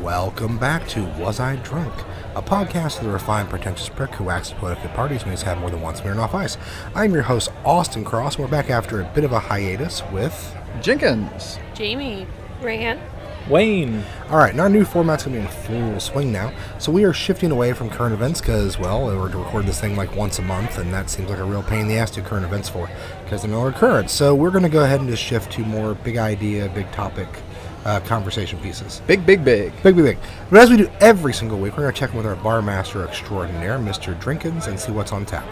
Welcome back to Was I Drunk? A podcast of the refined, pretentious prick who acts poetic at parties when he's had more than one smear off ice. I'm your host, Austin Cross. and We're back after a bit of a hiatus with. Jenkins. Jamie. Ran. Wayne. All right, and our new format's going to be in full swing now. So we are shifting away from current events because, well, we're to record this thing like once a month, and that seems like a real pain in the ass to current events for because they're no longer current. So we're going to go ahead and just shift to more big idea, big topic uh, conversation pieces. Big, big, big. Big, big, big. But as we do every single week, we're going to check in with our bar master extraordinaire, Mr. Drinkins, and see what's on tap.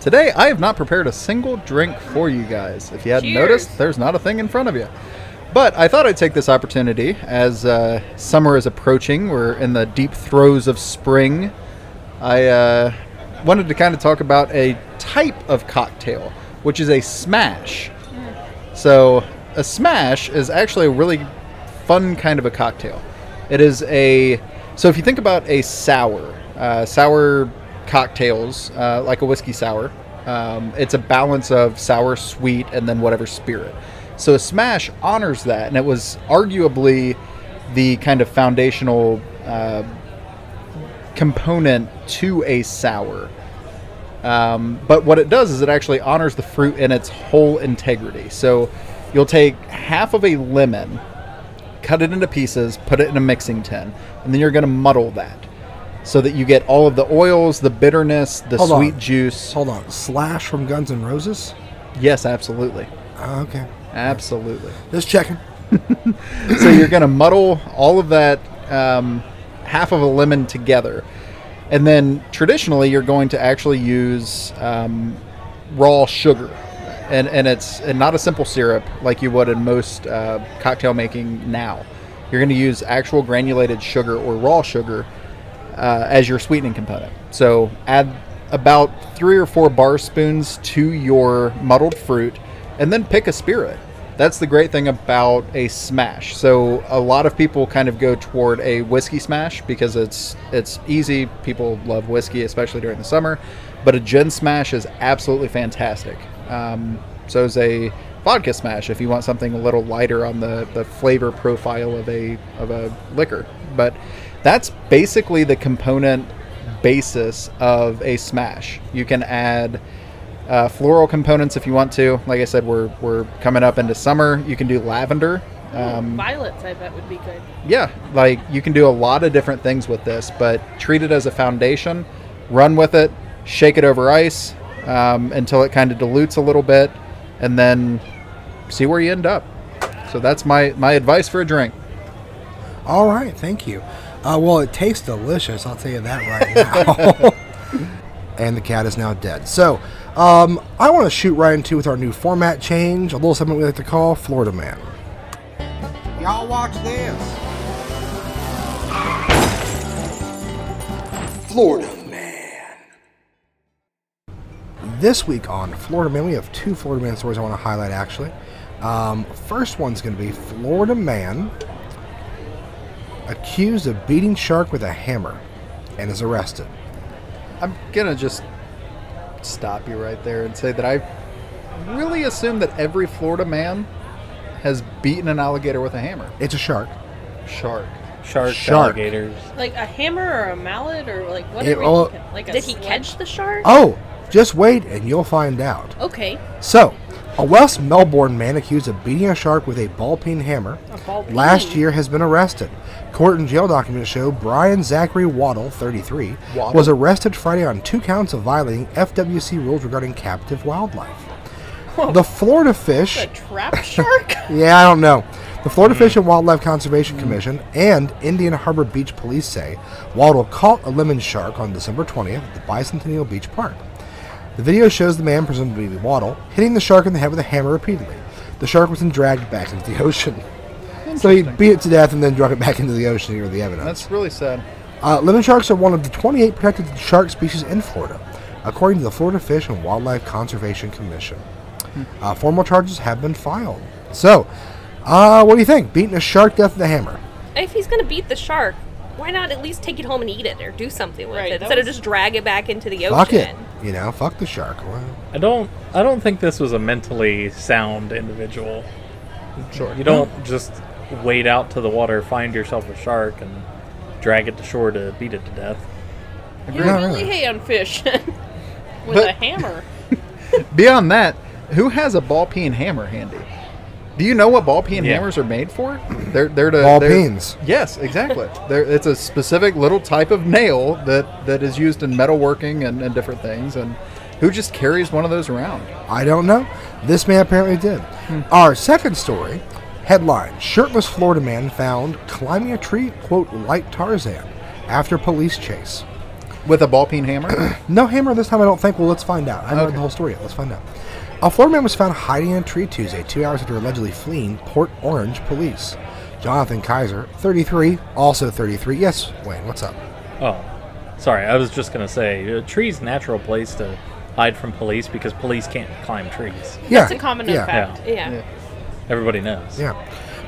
Today, I have not prepared a single drink for you guys. If you hadn't Cheers. noticed, there's not a thing in front of you. But I thought I'd take this opportunity as uh, summer is approaching. We're in the deep throes of spring. I uh, wanted to kind of talk about a type of cocktail, which is a smash. So, a smash is actually a really fun kind of a cocktail. It is a so if you think about a sour, uh, sour cocktails uh, like a whiskey sour, um, it's a balance of sour, sweet, and then whatever spirit. So a smash honors that, and it was arguably the kind of foundational uh, component to a sour. Um, but what it does is it actually honors the fruit in its whole integrity. So you'll take half of a lemon, cut it into pieces, put it in a mixing tin, and then you're going to muddle that so that you get all of the oils, the bitterness, the Hold sweet on. juice. Hold on. Slash from Guns N' Roses? Yes, absolutely. Uh, okay. Absolutely. Just checking. so you're going to muddle all of that um, half of a lemon together. And then traditionally, you're going to actually use um, raw sugar. And, and it's and not a simple syrup like you would in most uh, cocktail making now. You're going to use actual granulated sugar or raw sugar uh, as your sweetening component. So add about three or four bar spoons to your muddled fruit, and then pick a spirit. That's the great thing about a smash. So a lot of people kind of go toward a whiskey smash because it's it's easy. People love whiskey, especially during the summer. But a gin smash is absolutely fantastic. Um, so is a vodka smash if you want something a little lighter on the, the flavor profile of a of a liquor. But that's basically the component basis of a smash. You can add uh, floral components if you want to. Like I said, we're we're coming up into summer. You can do lavender. Um, Violets, I bet, would be good. yeah, like you can do a lot of different things with this, but treat it as a foundation. Run with it. Shake it over ice um, until it kind of dilutes a little bit, and then see where you end up. So that's my my advice for a drink. All right. Thank you. Uh, well, it tastes delicious. I'll tell you that right now. and the cat is now dead. So, um, I want to shoot right into with our new format change, a little segment we like to call Florida Man. Y'all watch this. Florida This week on Florida Man, we have two Florida Man stories I want to highlight actually. Um, first one's going to be Florida Man accused of beating shark with a hammer and is arrested. I'm gonna just stop you right there and say that I really assume that every Florida man has beaten an alligator with a hammer. It's a shark. Shark. Sharks, Shark. alligators. Like a hammer or a mallet or like what It- are we. Like a Did he sledge- catch the shark? Oh, just wait and you'll find out. Okay. So, a West Melbourne man accused of beating a shark with a ball peen hammer A ball last year has been arrested. Court and jail documents show Brian Zachary Waddle, 33, Waddle? was arrested Friday on two counts of violating FWC rules regarding captive wildlife. The Florida fish. A trap shark? Yeah, I don't know. The Florida hmm. Fish and Wildlife Conservation hmm. Commission and Indian Harbor Beach Police say Waddle caught a lemon shark on December 20th at the Bicentennial Beach Park. The video shows the man, presumed to be Waddle, hitting the shark in the head with a hammer repeatedly. The shark was then dragged back into the ocean. So he beat it to death and then drug it back into the ocean near the evidence. That's really sad. Uh, lemon sharks are one of the 28 protected shark species in Florida. according to the Florida Fish and Wildlife Conservation Commission. Uh, formal charges have been filed. So, uh, what do you think? Beating a shark death with a hammer. If he's gonna beat the shark, why not at least take it home and eat it or do something with Right, it that instead of just drag it back into the ocean? Fuck it. You know, fuck the shark. Well, I don't. I don't think this was a mentally sound individual. Sure. You don't just wade out to the water, find yourself a shark, and drag it to shore to beat it to death. You Not really really. hate on fish with But- a hammer. Beyond that, who has a ball peen hammer handy? Do you know what ball peen Yeah. hammers are made for? They're they're to Ball they're- peens. Yes, exactly. They're, it's a specific little type of nail that, that is used in metalworking and, and different things. And who just carries one of those around? I don't know. This man apparently did. Hmm. Our second story headline Shirtless Florida man found climbing a tree, quote, like Tarzan, after police chase. With a ball peen hammer? No hammer this time, I don't think. Well, let's find out. I haven't read Okay. the whole story yet. Let's find out. A Florida man was found hiding in a tree Tuesday, two hours after allegedly fleeing Port Orange police. Jonathan Kaiser, 33, also 33. Yes, Wayne, what's up? Oh, sorry. I was just gonna say, a tree's a natural place to hide from police because police can't climb trees. Yeah, It's a common yeah, fact. Yeah. Yeah. Everybody knows. Yeah.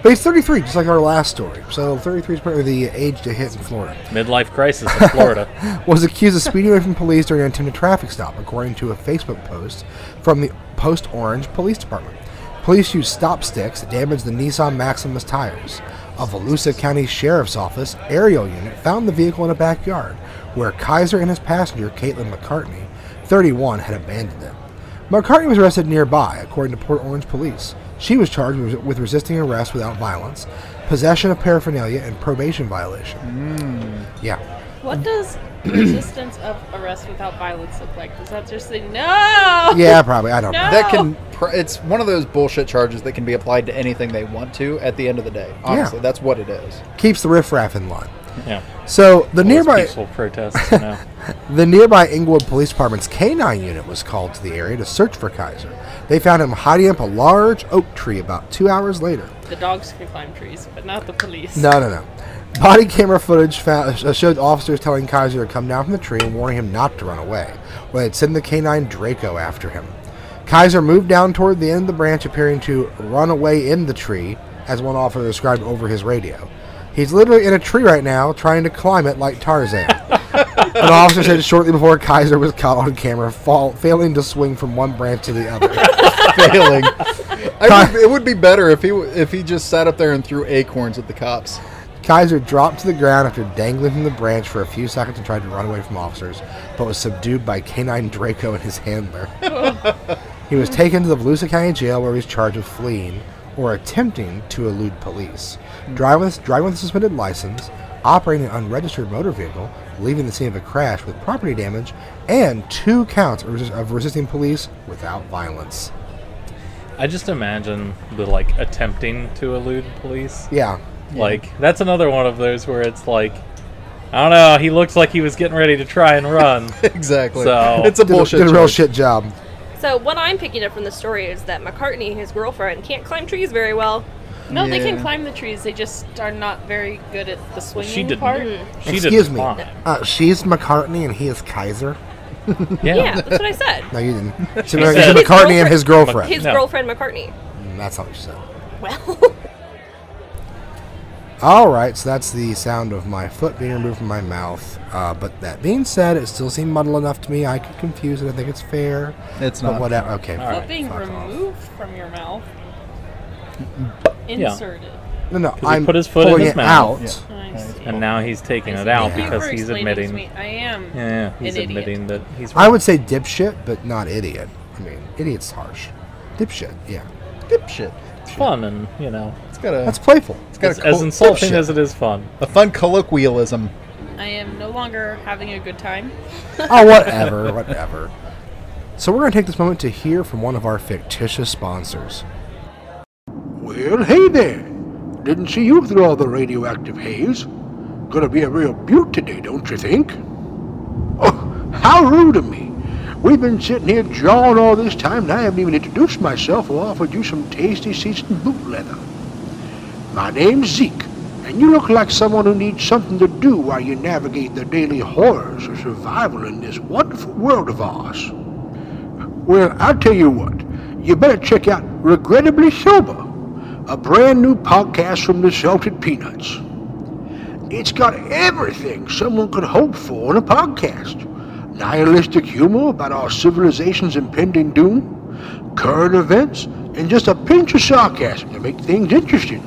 But he's 33, just like our last story. So 33 is probably the age to hit in Florida. Midlife crisis in Florida. was accused of speeding away from police during an attempted traffic stop, according to a Facebook post from the Port Orange Police Department. Police used stop sticks to damage the Nissan Maxima's tires. A Volusia County Sheriff's Office aerial unit found the vehicle in a backyard where Kaiser and his passenger, Caitlin McCartney, 31, had abandoned it. McCartney was arrested nearby, according to Port Orange police. She was charged with with resisting arrest without violence, possession of paraphernalia, and probation violation. Mm. Yeah. What mm. does resistance of arrest without violence look like? Does that just say no? Yeah, probably. I don't know. That can. pr- It's one of those bullshit charges that can be applied to anything they want to at the end of the day. Honestly, Yeah. that's what it is. Keeps the riffraff in line. Yeah. So the All those nearby peaceful protests. You the nearby Inglewood Police Department's K9 unit was called to the area to search for Kaiser. They found him hiding up a large oak tree about two hours later. The dogs can climb trees, but not the police. No, no, no. Body camera footage found, uh, showed officers telling Kaiser to come down from the tree and warning him not to run away, or they'd send the K9 Draco after him. Kaiser moved down toward the end of the branch, appearing to run away in the tree, as one officer described over his radio. He's literally in a tree right now, trying to climb it like Tarzan. An officer said shortly before Kaiser was caught on camera, fall, failing to swing from one branch to the other. Failing. Would, it would be better if he if he just sat up there and threw acorns at the cops. Kaiser dropped to the ground after dangling from the branch for a few seconds and tried to run away from officers, but was subdued by Canine Draco and his handler. he was taken to the Volusia County Jail where he was charged with fleeing or attempting to elude police, hmm. driving with, driving with a suspended license, operating an unregistered motor vehicle, leaving the scene of a crash with property damage, and two counts of, resist- of resisting police without violence. I just imagine the like attempting to elude police. Yeah. Like that's another one of those where it's like, I don't know. He looks like he was getting ready to try and run. exactly. So- it's a Did, a, bullshit. did a real shit job. So what I'm picking up from the story is that McCartney, his girlfriend, can't climb trees very well. No, they can climb the trees. They just are not very good at the swinging she didn't. part. She Excuse didn't me. climb. Uh, she's McCartney and he is Kaiser. Yeah. Yeah, that's what I said. No, you didn't. She said- said McCartney girlfriend- and his girlfriend. His No. girlfriend McCartney. Mm, That's not what she said. Well, All right, so that's the sound of my foot being removed from my mouth. Uh, but that being said, it still seemed muddled enough to me. I could confuse it. I think it's fair. It's not But not. whatever. Okay. All Foot right, being fuck off. removed from your mouth. Yeah. Inserted. No, no. I'm put his foot in pulling his it mouth. out. I see. And now he's taking it out Thank you because he's admitting. me. I am. Yeah, he's an idiot. admitting that he's. I would say dipshit, but not idiot. I mean, idiot's harsh. Dipshit, yeah. Dipshit. It's fun and you know, It's got a. That's playful. it's got it's a as cool- insulting dipshit. as it is fun. a fun colloquialism. I am no longer having a good time. oh, whatever, whatever. So we're going to take this moment to hear from one of our fictitious sponsors. Well, hey there. Didn't see you through all the radioactive haze. Gonna be a real beaut today, don't you think? Oh, how rude of me. We've been sitting here jawing all this time, and I haven't even introduced myself or offered you some tasty seasoned boot leather. My name's Zeke, and you look like someone who needs something to do while you navigate the daily horrors of survival in this wonderful world of ours. Well, I'll tell you what, you better check out Regrettably Sober, a brand new podcast from the Salted Peanuts. It's got everything someone could hope for in a podcast nihilistic humor about our civilization's impending doom, current events, and just a pinch of sarcasm to make things interesting.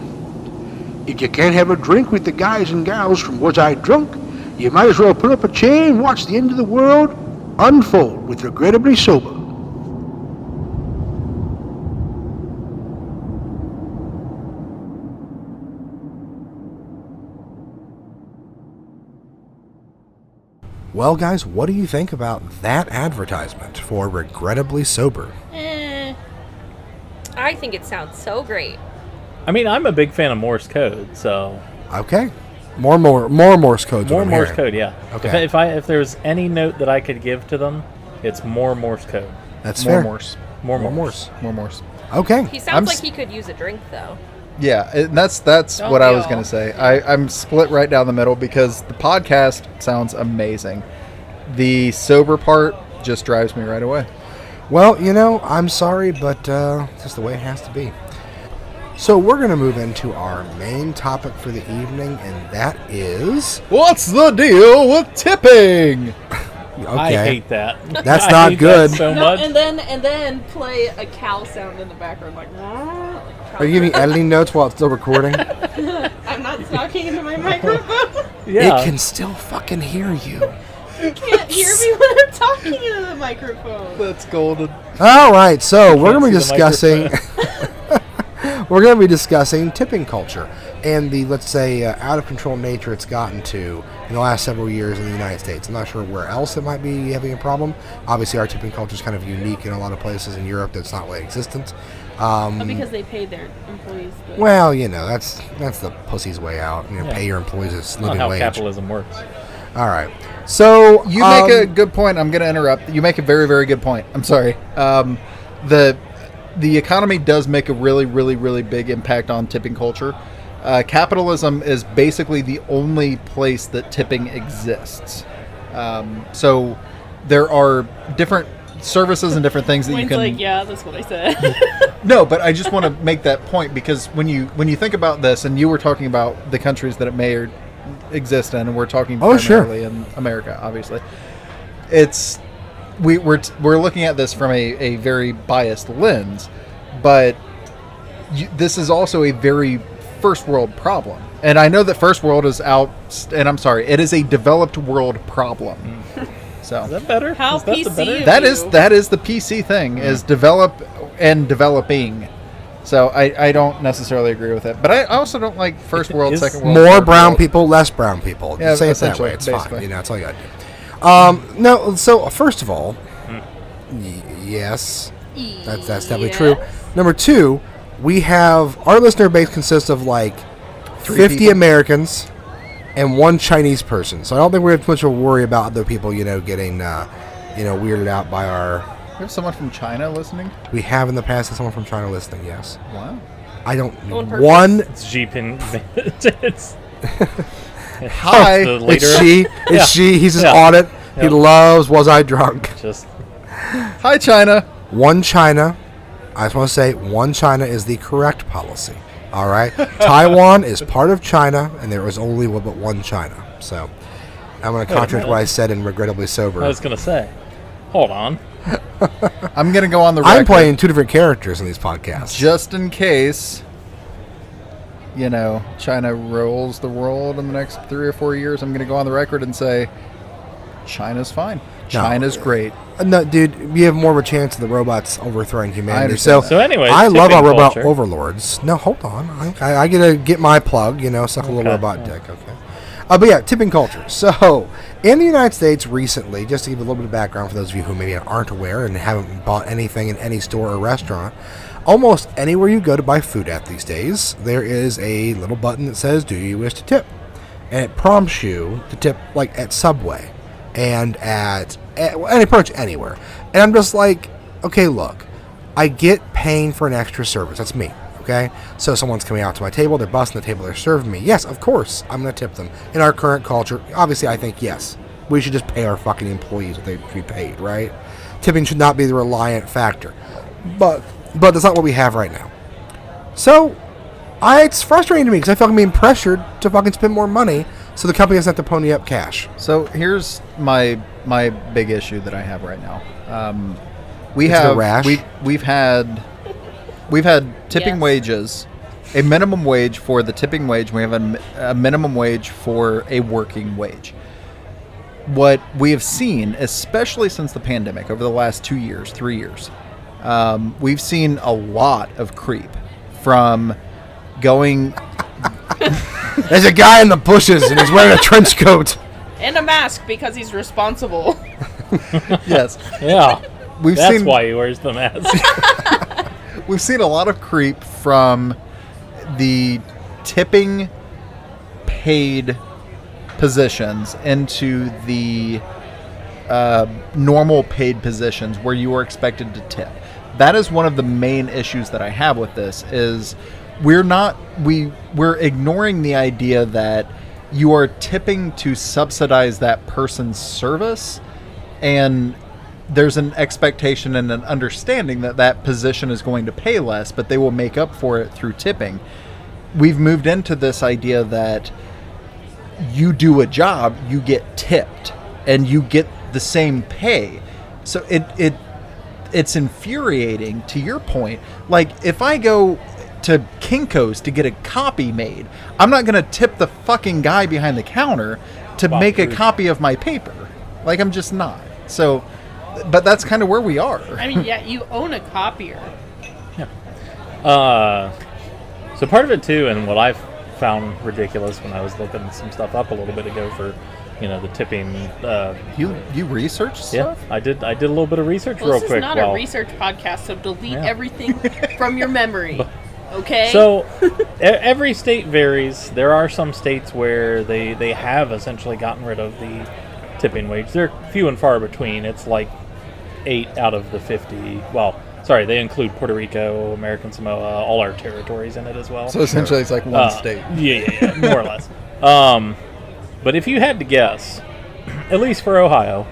If you can't have a drink with the guys and gals from Was I Drunk, you might as well put up a chair and watch the end of the world unfold with Regrettably Sober. Well, guys, what do you think about that advertisement for Regrettably Sober? Eh. I think it sounds so great. I mean, I'm a big fan of Morse code, so Okay. More more more Morse code. more Morse hearing. code, yeah. Okay. If, if I if there's any note that I could give to them, it's more Morse code. That's More fair. Morse. More, More Morse. Morse. More Morse. Okay. He sounds I'm like s- he could use a drink though. Yeah, and that's that's Don't what I was all? going to say. I, I'm split right down the middle because the podcast sounds amazing. The sober part just drives me right away. Well, you know, I'm sorry, but uh, it's just the way it has to be. So we're going to move into our main topic for the evening, and that is What's the deal with tipping? okay. I hate that. That's I not hate good. That so No, much. and then and then play a cow sound in the background, like. Are you giving editing notes while it's still recording? I'm not talking into my microphone. yeah. It can still fucking hear you. you can't hear me when I'm talking into the microphone. That's golden. All right, so we're going to be discussing. we're going to be discussing tipping culture and the let's say uh, out of control nature it's gotten to in the last several years in the United States. I'm not sure where else it might be having a problem. Obviously, our tipping culture is kind of unique in a lot of places in Europe that's not really existent. Um, Oh, because they paid their employees. The, well, you know that's that's the pussy's way out. You know, Yeah. pay your employees a not living how wage. capitalism works. All right, so You um, make a good point. I'm going to interrupt. You make a very, very good point. I'm sorry. Um, the the economy does make a really, really, really big impact on tipping culture. Uh, capitalism is basically the only place that tipping exists. Um, so there are different services and different things that you Wayne's can. like, yeah, that's what I said. No, but I just want to make that point because when you when you think about this, and you were talking about the countries that it may or exist in, and we're talking Oh, sure. primarily in America, obviously. It's we we're t- we're looking at this from a, a very biased lens, but you, this is also a very first world problem. And I know that first world is out, and I'm sorry, it is a developed world problem. Mm. So Is that better? How is that PC better? of that is you. that is the PC thing is develop and developing. So I, I don't necessarily agree with it, but I also don't like first world, second world, more third brown world. people, less brown people. Yeah, Say it that way. It's fine. You know, that's all you got to do. Um, no, so first of all, y- yes, that's that's definitely true. Number two, we have our listener base consists of like Three fifty people. Americans and one Chinese person. So I don't think we have too much of a worry about other people, you know, getting uh, you know weirded out by our. We have someone from China listening. We have in the past had someone from China listening. Yes, Wow. I don't. On purpose? One It's Jinping. it's Hi. the leader. It's she. It's Yeah. she. He's his Yeah. audit. He Yeah. loves Was I Drunk? Just Hi, China. One China. I just want to say one China is the correct policy. All right. Taiwan is part of China, and there is only one but one China. So I'm going to contradict what I said and Regrettably Sober. I was gonna say. Hold on. I'm gonna go on the record I'm playing two different characters in these podcasts. just in case. You know, China rules the world in the next three or four years. I'm gonna go on the record and say, China's fine. China's great. Uh, No, dude, you have more of a chance of the robots overthrowing humanity. So, So anyways, I love our robot culture. overlords. No, hold on. I, I, I get to get my plug. You know, suck a little robot yeah. dick. Okay. Uh, but yeah, tipping culture. So, in the United States recently, just to give a little bit of background for those of you who maybe aren't aware and haven't bought anything in any store or restaurant, almost anywhere you go to buy food at these days, there is a little button that says, "Do you wish to tip?" and it prompts you to tip like at Subway and at, any approach anywhere. And I'm just like, okay, look, I get paying for an extra service. That's me. Okay, so someone's coming out to my table, they're busting the table, they're serving me. Yes, of course, I'm to tip them. In our current culture, obviously, I think yes, we should just pay our fucking employees what they be paid, right? Tipping should not be the reliant factor, but but that's not what we have right now. So, I it's frustrating to me because I feel like I'm being pressured to fucking spend more money, so the company doesn't have to pony up cash. So here's my my big issue that I have right now. Um, we It's have rash? we we've had we've had tipping Yes. wages, a minimum wage for the tipping wage. We have a, a minimum wage for a working wage. What we have seen, especially since the pandemic, over the last two years, three years, um, we've seen a lot of creep from going There's a guy in the bushes and he's wearing a trench coat. And a mask because he's responsible. yes Yeah. we've That's seen why he wears the mask. we've seen a lot of creep from the tipping paid positions into the uh, normal paid positions where you are expected to tip. That is one of the main issues that I have with this is we're not we we're ignoring the idea that you are tipping to subsidize that person's service and there's an expectation and an understanding that that position is going to pay less but they will make up for it through tipping we've moved into this idea that you do a job, you get tipped, and you get the same pay. So it it it's infuriating to your point. Like if I go to Kinko's to get a copy made, I'm not going to tip the fucking guy behind the counter to Bob make a copy of my paper. Like I'm just not. So but that's kind of where we are. I mean, yeah, you own a copier. yeah. Uh, so part of it too, and what I've found ridiculous when I was looking some stuff up a little bit ago for, you know, the tipping. Uh, You you research yeah, stuff? I did. I did a little bit of research Well, real this quick. is not while- a research podcast, so delete Yeah. everything from your memory. Okay? So e- every state varies. There are some states where they they have essentially gotten rid of the tipping wage. They're few and far between. It's like eight out of the fifty. Well, sorry, they include Puerto Rico, American Samoa, all our territories in it as well. So essentially it's like one Uh, state. Yeah, yeah, yeah, more or less. Um, but if you had to guess, at least for Ohio,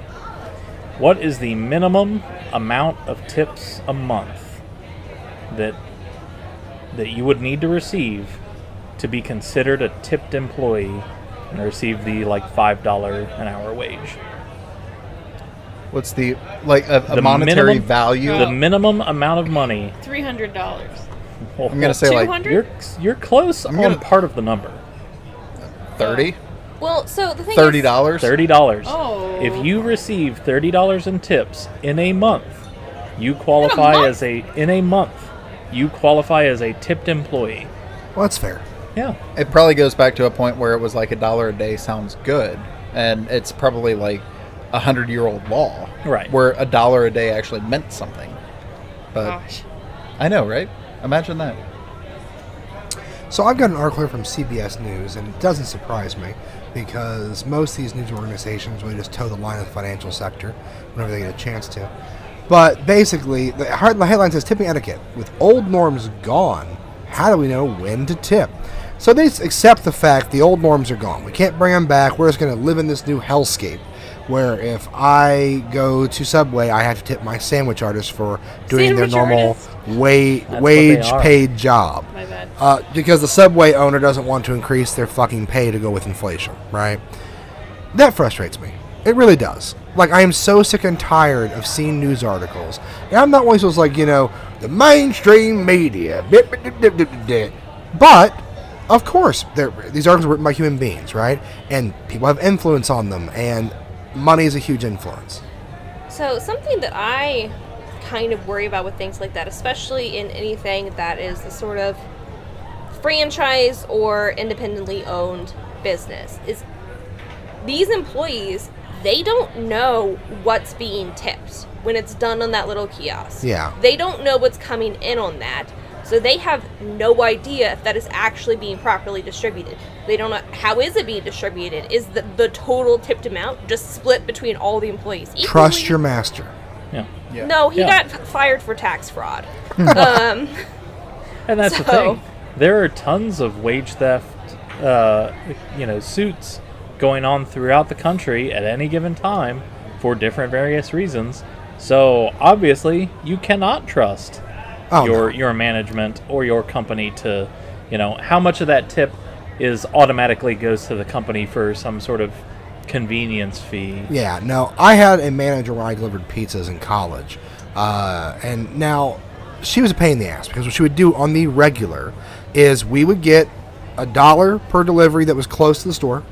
what is the minimum amount of tips a month that that you would need to receive to be considered a tipped employee and receive the like five dollar an hour wage? What's the like a, a The monetary minimum- value? The minimum amount of money. three hundred dollars. Well, I'm gonna say like 200? you're you're close I'm on gonna- part of the number. thirty. Well, so the thing Thirty dollars. Thirty dollars. Oh. If you receive thirty dollars in tips in a month, you qualify month? as a in a month. You qualify as a tipped employee. Well, that's fair. Yeah. It probably goes back to a point where it was like a dollar a day sounds good, and it's probably like a hundred year old law, Right. Where a dollar a day actually meant something. But Gosh. I know, right? Imagine that. So I've got an article here from CBS News, and it doesn't surprise me because most of these news organizations really just toe the line of the financial sector whenever they get a chance to. But basically, the, headline says tipping etiquette. With old norms gone, how do we know when to tip? So they accept the fact the old norms are gone. We can't bring them back. We're just going to live in this new hellscape where if I go to Subway, I have to tip my sandwich artist for doing their normal wa- wage paid job. My bad. Uh, because the subway owner doesn't want to increase their fucking pay to go with inflation, right? That frustrates me. It really does. Like, I am so sick and tired of seeing news articles. And I'm not one of those, like, you know, the mainstream media. But, of course, these articles are written by human beings, right? And people have influence on them, and money is a huge influence. So something that I kind of worry about with things like that, especially in anything that is the sort of franchise or independently owned business, is these employees they don't know what's being tipped when it's done on that little kiosk. Yeah. They don't know what's coming in on that. So they have no idea if that is actually being properly distributed. They don't know how is it being distributed. Is the, the total tipped amount just split between all the employees? Trust your master. Yeah. Yeah. No, he Yeah. got fired for tax fraud. um, And that's the thing. There are tons of wage theft, uh, you know, suits going on throughout the country at any given time for different various reasons. So obviously, you cannot trust Oh, your no. your management or your company to, you know, how much of that tip is automatically goes to the company for some sort of convenience fee. Yeah, no, I had a manager when I delivered pizzas in college, uh, and now she was a pain in the ass because what she would do on the regular is we would get a dollar per delivery that was close to the store,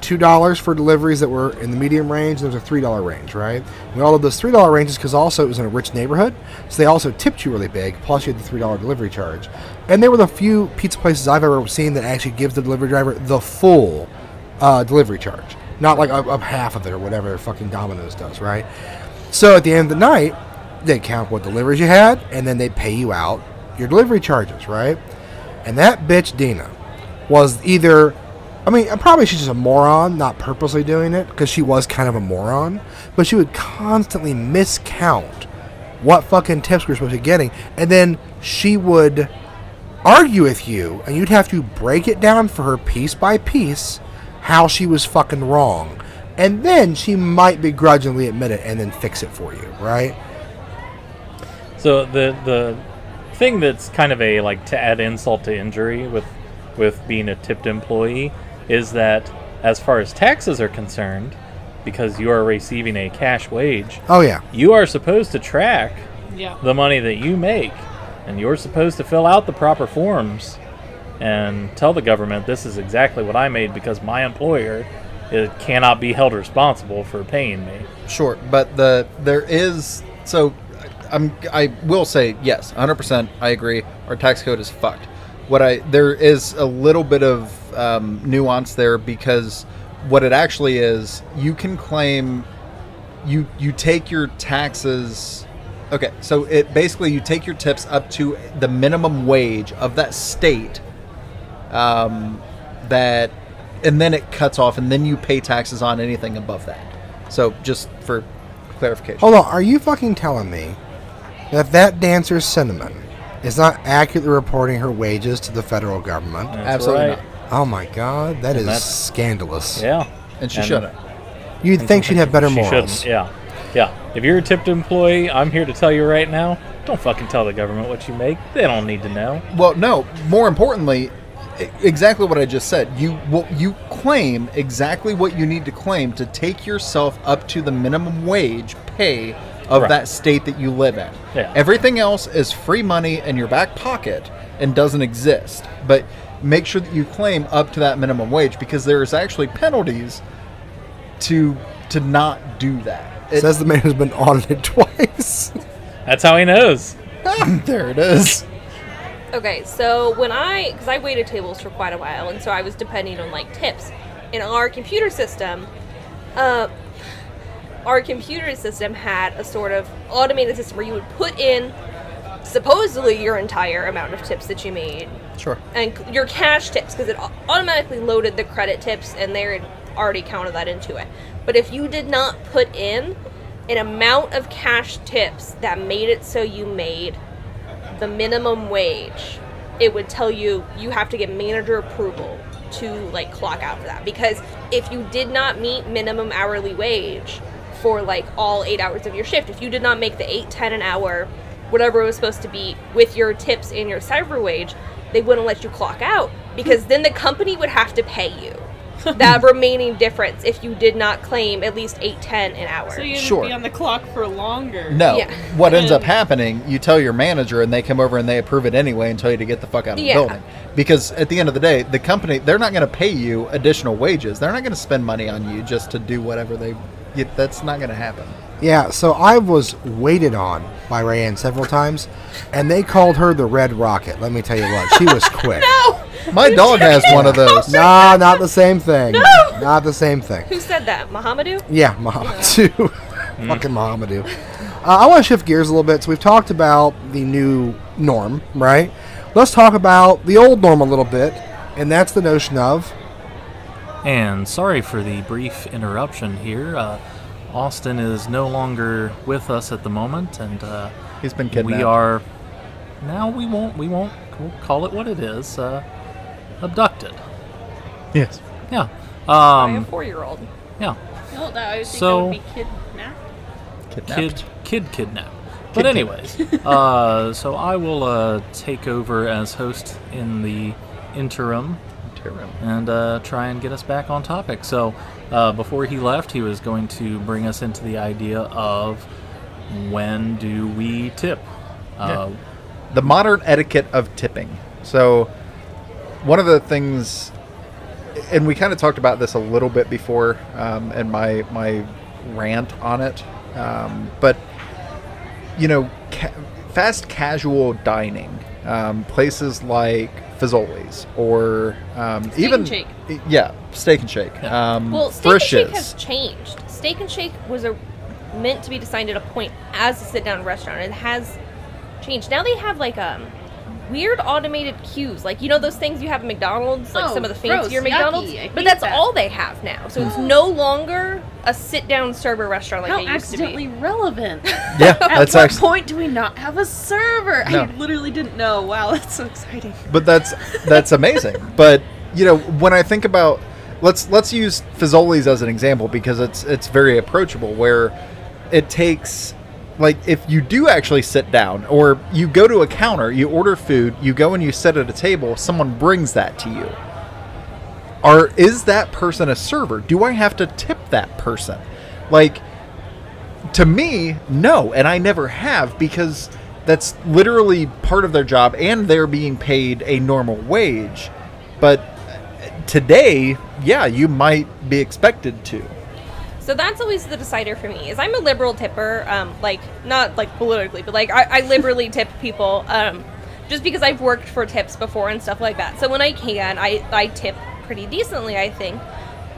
two dollars for deliveries that were in the medium range, and there was a three dollar range, right? We all of those three dollar ranges because also it was in a rich neighborhood, so they also tipped you really big. Plus, you had the three dollar delivery charge, and they were the few pizza places I've ever seen that actually gives the delivery driver the full uh, delivery charge, not like up, up half of it or whatever fucking Domino's does, right? So at the end of the night, they count what deliveries you had, and then they pay you out your delivery charges, right? And that bitch Dina was either, I mean, probably she's just a moron, not purposely doing it, because she was kind of a moron, but she would constantly miscount what fucking tips we were supposed to be getting, and then she would argue with you, and you'd have to break it down for her piece by piece how she was fucking wrong. And then she might begrudgingly admit it and then fix it for you, right? So the the thing that's kind of a like to add insult to injury with with being a tipped employee is that as far as taxes are concerned, because you are receiving a cash wage, Oh, yeah. you are supposed to track Yeah. the money that you make, and you're supposed to fill out the proper forms and tell the government this is exactly what I made because my employer it cannot be held responsible for paying me. Sure, but the there is so I'm I will say yes, 100%. I agree. Our tax code is fucked. What I there is a little bit of um, nuance there because what it actually is, you can claim you you take your taxes. Okay, so it basically you take your tips up to the minimum wage of that state. Um, that and then it cuts off, and then you pay taxes on anything above that. So just for clarification. Hold on. Are you fucking telling me that that dancer Cinnamon is not accurately reporting her wages to the federal government? That's Absolutely right. not. Oh my god, that is that's- scandalous. Yeah. And she And- shouldn't. You'd think she'd have better She morals. shouldn't. Yeah. Yeah. If you're a tipped employee, I'm here to tell you right now, don't fucking tell the government what you make. They don't need to know. Well, no. More importantly, e- exactly what I just said. You well, you claim exactly what you need to claim to take yourself up to the minimum wage pay of Right. that state that you live in. Yeah. Everything else is free money in your back pocket and doesn't exist. But make sure that you claim up to that minimum wage because there is actually penalties to to not do that. It- Says the man who's been audited twice. That's how he knows. there it is. Okay, so when I, because I waited tables for quite a while, and so I was depending on like tips. In our computer system, uh, our computer system had a sort of automated system where you would put in supposedly your entire amount of tips that you made Sure. and your cash tips because it automatically loaded the credit tips and they already counted that into it. But if you did not put in an amount of cash tips that made it so you made the minimum wage, it would tell you you have to get manager approval to like clock out for that. Because if you did not meet minimum hourly wage for like all eight hours of your shift, if you did not make the eight ten an hour, whatever it was supposed to be with your tips and your cyber wage, they wouldn't let you clock out because then the company would have to pay you that remaining difference if you did not claim at least eight ten an hour. So you'd Sure. be on the clock for longer. No. Yeah. What ends up happening, you tell your manager and they come over and they approve it anyway and tell you to get the fuck out of Yeah. the building. Because at the end of the day, the company, they're not going to pay you additional wages. They're not going to spend money on you just to do whatever they. You- That's not going to happen. Yeah, so I was waited on by Rayanne several times, and they called her the Red Rocket. Let me tell you what, she was quick. no, My dog has one of those. Nah, not the same thing. No, Not the same thing. who said that? Muhammadu? Yeah, Muhammadu. Fucking Muhammadu. Uh, I want to shift gears a little bit. So we've talked about the new norm, right? Let's talk about the old norm a little bit, and that's the notion of And sorry for the brief interruption here. Uh, Austin is no longer with us at the moment, and uh, He's been kidnapped. we are. Now we won't. We won't we'll call it what it is. Uh, abducted. Yes. Yeah. By a Um, four-year-old. yeah. No, that I would think So- would be kidnapped. Kidnapped. Kid, kid kidnapped. But Kid anyways, uh, so I will uh, take over as host in the interim Interim. and uh, try and get us back on topic. So uh, before he left, he was going to bring us into the idea of when do we tip? Uh, the modern etiquette of tipping. So, one of the things, and we kind of talked about this a little bit before, um, and my my rant on it, um, but you know, ca- fast casual dining, um, places like Fazoli's or um, Steak even and Shake. yeah, Steak and Shake, um, Well, Steak and Shake has changed. Steak and Shake was a meant to be designed at a point as a sit-down restaurant. It has changed. Now they have like um weird automated queues, like you know those things you have at McDonald's, like Oh, some of the fancier yucky, McDonald's. I But that's that. all they have now. So it's no longer a sit-down server restaurant like How it used to be. accidentally relevant. yeah, At that's what actually point do we not have a server? No. I literally didn't know. Wow, that's so exciting. but that's that's amazing. But you know, when I think about let's let's use Fazoli's as an example because it's it's very approachable. Where it takes like if you do actually sit down or you go to a counter, you order food, you go and you sit at a table, someone brings that to you. Or is that person a server? Do I have to tip that person? Like to me, no, and I never have because that's literally part of their job and they're being paid a normal wage. But today, yeah, you might be expected to. So that's always the decider for me. Is I'm a liberal tipper, um, like not like politically, but like I, I liberally tip people, um, just because I've worked for tips before and stuff like that. So when I can, I I tip pretty decently, I think.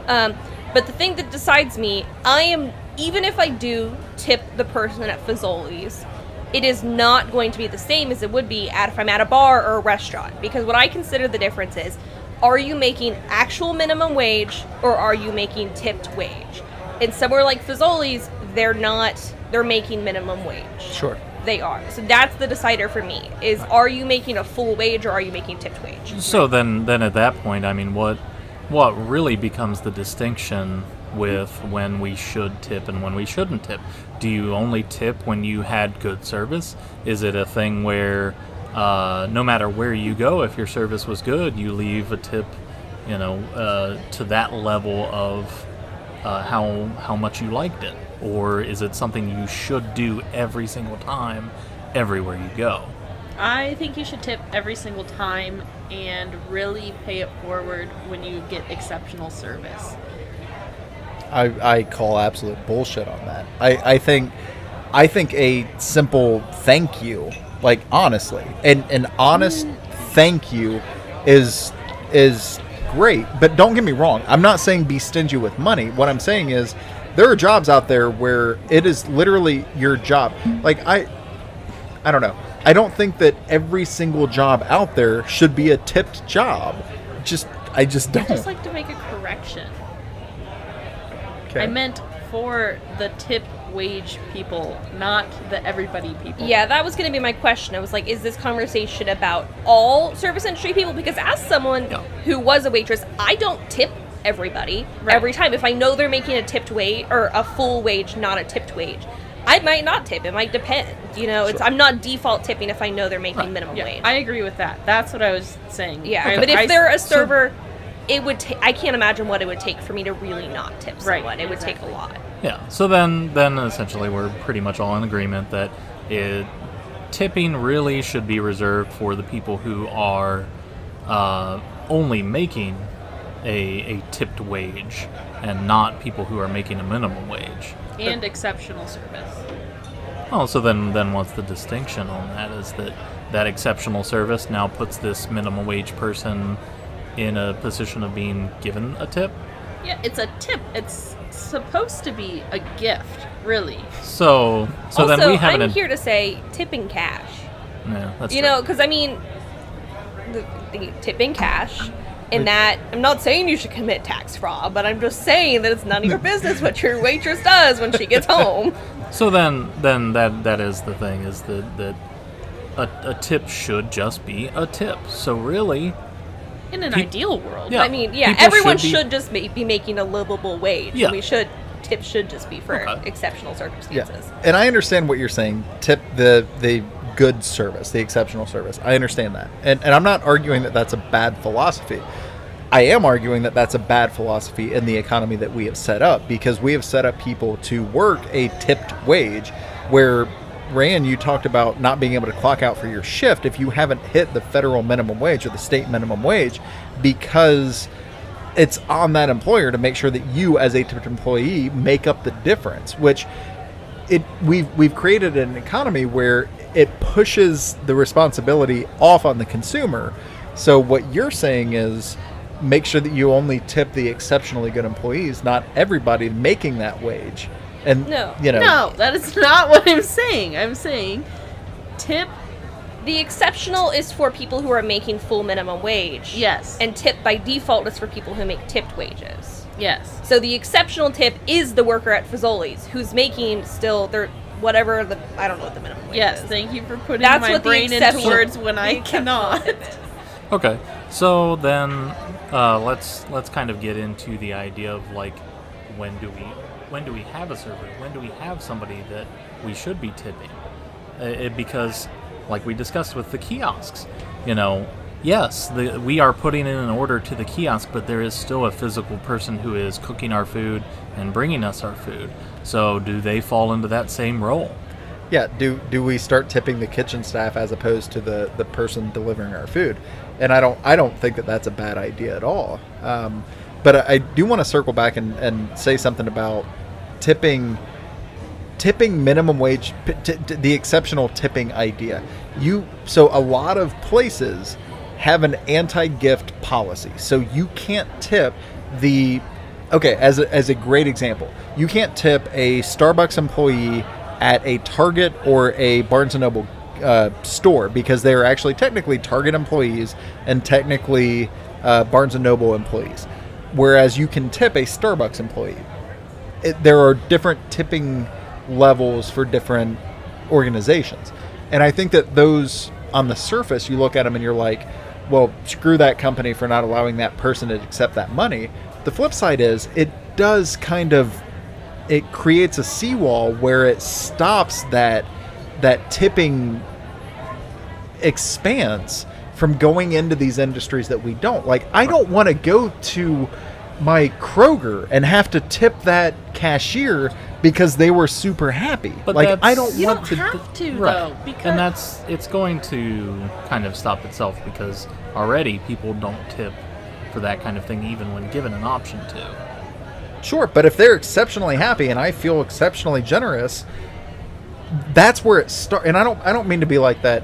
Um, but the thing that decides me, I am even if I do tip the person at Fazoli's, it is not going to be the same as it would be at if I'm at a bar or a restaurant. Because what I consider the difference is, are you making actual minimum wage or are you making tipped wage? And somewhere like Fazoli's, they're not. They're making minimum wage. Sure. They are. So that's the decider for me. Is are you making a full wage or are you making tipped wage? So then, then at that point, I mean, what what really becomes the distinction with when we should tip and when we shouldn't tip? Do you only tip when you had good service? Is it a thing where uh, no matter where you go, if your service was good, you leave a tip, you know, uh, to that level of uh, how how much you liked it, or is it something you should do every single time, everywhere you go? I think you should tip every single time and really pay it forward when you get exceptional service. I, I call absolute bullshit on that. I, I think I think a simple thank you, like honestly, an an honest thank you is is great. But don't get me wrong, I'm not saying be stingy with money. What I'm saying is there are jobs out there where it is literally your job. Like I I don't know. I don't think that every single job out there should be a tipped job. Just I just don't. I'd just like to make a correction. Okay. I meant for the tip wage people, not the everybody people. Yeah, that was going to be my question. I was like, is this conversation about all service industry people? Because as someone No. who was a waitress, I don't tip everybody Right. every time. If I know they're making a tipped wage or a full wage, not a tipped wage, I might not tip. It might depend. You know, it's I'm not default tipping if I know they're making minimum Yeah, wage. I agree with that. That's what I was saying. yeah, I- but if I- they're a so- server, it would. ta- I can't imagine what it would take for me to really not tip Right, someone. It would take a lot. Yeah. So then, then essentially, we're pretty much all in agreement that it, tipping really should be reserved for the people who are uh, only making a, a tipped wage, and not people who are making a minimum wage. and exceptional service. Oh, so then, then what's the distinction on that? Is that that exceptional service now puts this minimum wage person in a position of being given a tip? Yeah, it's a tip. It's supposed to be a gift, really. So, so also, then we have I'm an. here to say tipping cash. Yeah, that's you true. know, because I mean, the, the tipping cash. In that, I'm not saying you should commit tax fraud, but I'm just saying that it's none of your business what your waitress does when she gets home. So then, then that that is the thing is that that a, a tip should just be a tip. So really, In an Pe- ideal world. Yeah. I mean, yeah, People everyone should should, just ma- be making a livable wage. Yeah. We should tips should just be for Okay. exceptional circumstances. And I understand what you're saying. Tip the the good service, the exceptional service. I understand that, and and I'm not arguing that that's a bad philosophy. I am arguing that that's a bad philosophy in the economy that we have set up because we have set up people to work a tipped wage, where Rand, you talked about not being able to clock out for your shift if you haven't hit the federal minimum wage or the state minimum wage because it's on that employer to make sure that you as a tipped employee make up the difference which it we've we've created an economy where it pushes the responsibility off on the consumer. So what you're saying is make sure that you only tip the exceptionally good employees not everybody making that wage and No. you know No, that is not what I'm saying. I'm saying tip The exceptional is for people who are making full minimum wage. Yes. And tip by default is for people who make tipped wages. yes. So the exceptional tip is the worker at Fazoli's who's making still their whatever the I don't know what the minimum wage is. Yes, is. thank you for putting That's my what the brain into exceptional- words when I cannot. Okay, so then uh, let's let's kind of get into the idea of like when do we when do we have a server? When do we have somebody that we should be tipping? Uh, it, because, like we discussed with the kiosks, you know, yes, the, we are putting in an order to the kiosk, but there is still a physical person who is cooking our food and bringing us our food. So, do they fall into that same role? Yeah, do do we start tipping the kitchen staff as opposed to the the person delivering our food? And I don't I don't think that that's a bad idea at all. Um, but I, do want to circle back and, and say something about tipping tipping minimum wage t- t- the exceptional tipping idea. You so a lot of places have an anti-gift policy. So you can't tip the okay, as a, as a great example, you can't tip a Starbucks employee at a Target or a Barnes Noble uh, store because they are actually technically Target employees and technically uh, Barnes Noble employees. Whereas you can tip a Starbucks employee. It, there are different tipping levels for different organizations. And I think that those on the surface, you look at them and you're like, well, screw that company for not allowing that person to accept that money. The flip side is it does kind of it creates a seawall where it stops that that tipping expanse from going into these industries that we don't. Like I don't want to go to my Kroger and have to tip that cashier because they were super happy. But like I don't You want don't to have to Right. though, because and that's it's going to kind of stop itself because already people don't tip for that kind of thing even when given an option to. Sure, but if they're exceptionally happy and I feel exceptionally generous, that's where it starts. And I don't I don't mean to be like that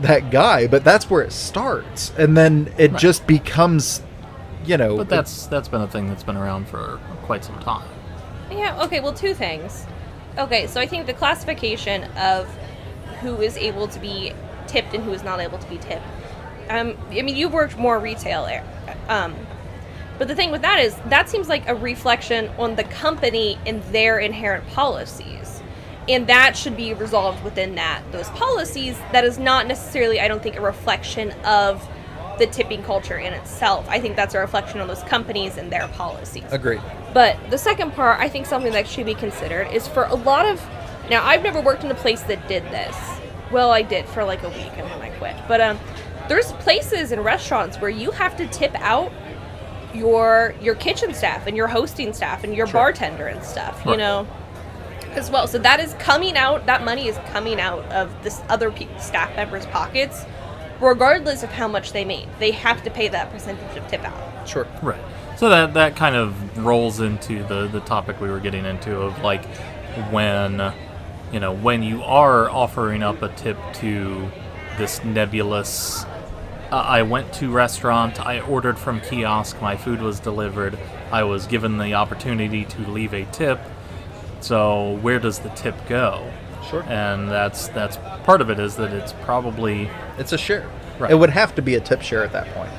that guy, but that's where it starts, and then it Right. just becomes, you know. But that's that's been a thing that's been around for quite some time. Yeah, okay, well, two things. Okay, so I think the classification of who is able to be tipped and who is not able to be tipped. Um, I mean, you've worked more retail, um, but the thing with that is that seems like a reflection on the company and their inherent policies, and that should be resolved within that those policies. That is not necessarily, I don't think, a reflection of the tipping culture in itself. I think that's a reflection on those companies and their policies. agreed. But the second part, I think something that should be considered is for a lot of. Now, I've never worked in a place that did this. Well, I did for like a week and then I quit. But um, there's places and restaurants where you have to tip out your your kitchen staff and your hosting staff and your bartender and stuff. You know, as well. So that is coming out. That money is coming out of this other pe- staff members' pockets, regardless of how much they made. They have to pay that percentage of tip out. Sure. Right. So that that kind of rolls into the the topic we were getting into of like when you know when you are offering up a tip to this nebulous uh, I went to restaurant, I ordered from kiosk, my food was delivered, I was given the opportunity to leave a tip. So where does the tip go? Sure. And that's that's part of it is that it's probably It's a share. Right. It would have to be a tip share at that point.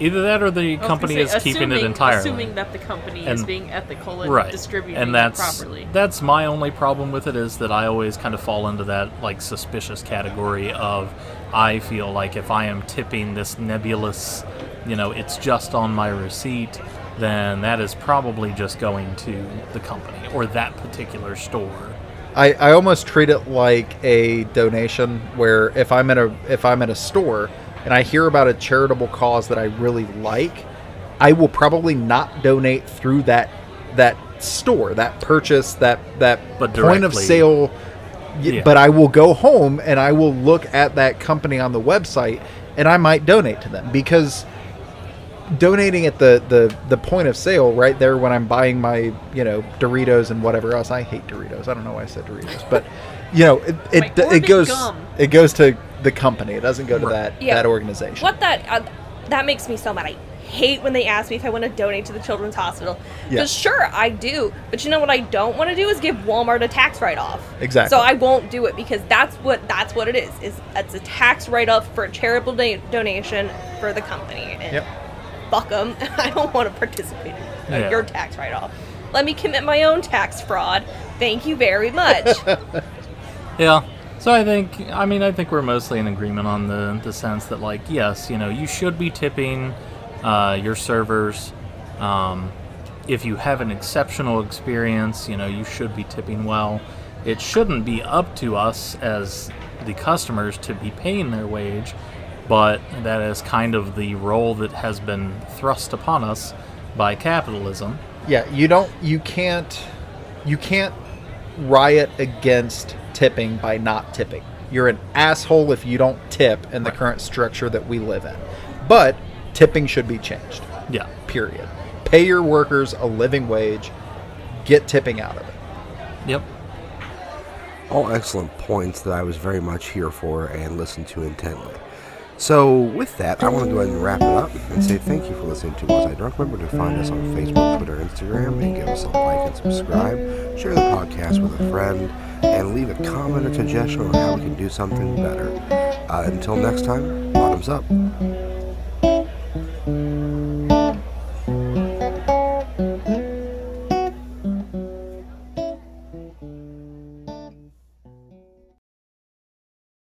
Either that or the I was gonna company say, is keeping it assuming- entirely. Assuming that the company is being ethical and right distributing and that's it properly. that's my only problem with it is that i always kind of fall into that like suspicious category of i feel like if i am tipping this nebulous you know it's just on my receipt then that is probably just going to the company or that particular store I, I almost treat it like a donation where if I'm at a if I'm at a store and I hear about a charitable cause that I really like, I will probably not donate through that that store, that purchase, that that But point of sale. Yeah. But I will go home and I will look at that company on the website and I might donate to them because donating at the, the the point of sale right there when I'm buying my you know Doritos and whatever else. I hate Doritos. I don't know why I said Doritos, but you know it it, My it goes gum. it goes to the company. It doesn't go to that Yeah. that organization. What that uh, that makes me so mad. I hate when they ask me if I want to donate to the children's hospital. Yeah. Because sure, I do. But you know what I don't want to do is give Walmart a tax write-off. Exactly. So I won't do it because that's what that's what it is. Is it's a tax write-off for a charitable da- donation for the company. And Yep. Fuck them. I don't want to participate in Yeah. your tax write-off. Let me commit my own tax fraud. Thank you very much. Yeah. So I think I mean I think we're mostly in agreement on the the sense that like yes, you know, you should be tipping uh, your servers. Um, if you have an exceptional experience, you know, you should be tipping well. It shouldn't be up to us as the customers to be paying their wage, but that is kind of the role that has been thrust upon us by capitalism. Yeah, you don't you can't you can't riot against tipping by not tipping. You're an asshole if you don't tip in the current structure that we live in. But tipping should be changed. Yeah. Period. Pay your workers a living wage. Get tipping out of it. Yep. All excellent points that I was very much here for and listened to intently. So, with that, I want to go ahead and wrap it up and say thank you for listening to Was I Drunk? Remember to find us on Facebook, Twitter, Instagram, and give us a like and subscribe. Share the podcast with a friend, and leave a comment or suggestion on how we can do something better. Uh, until next time, bottoms up.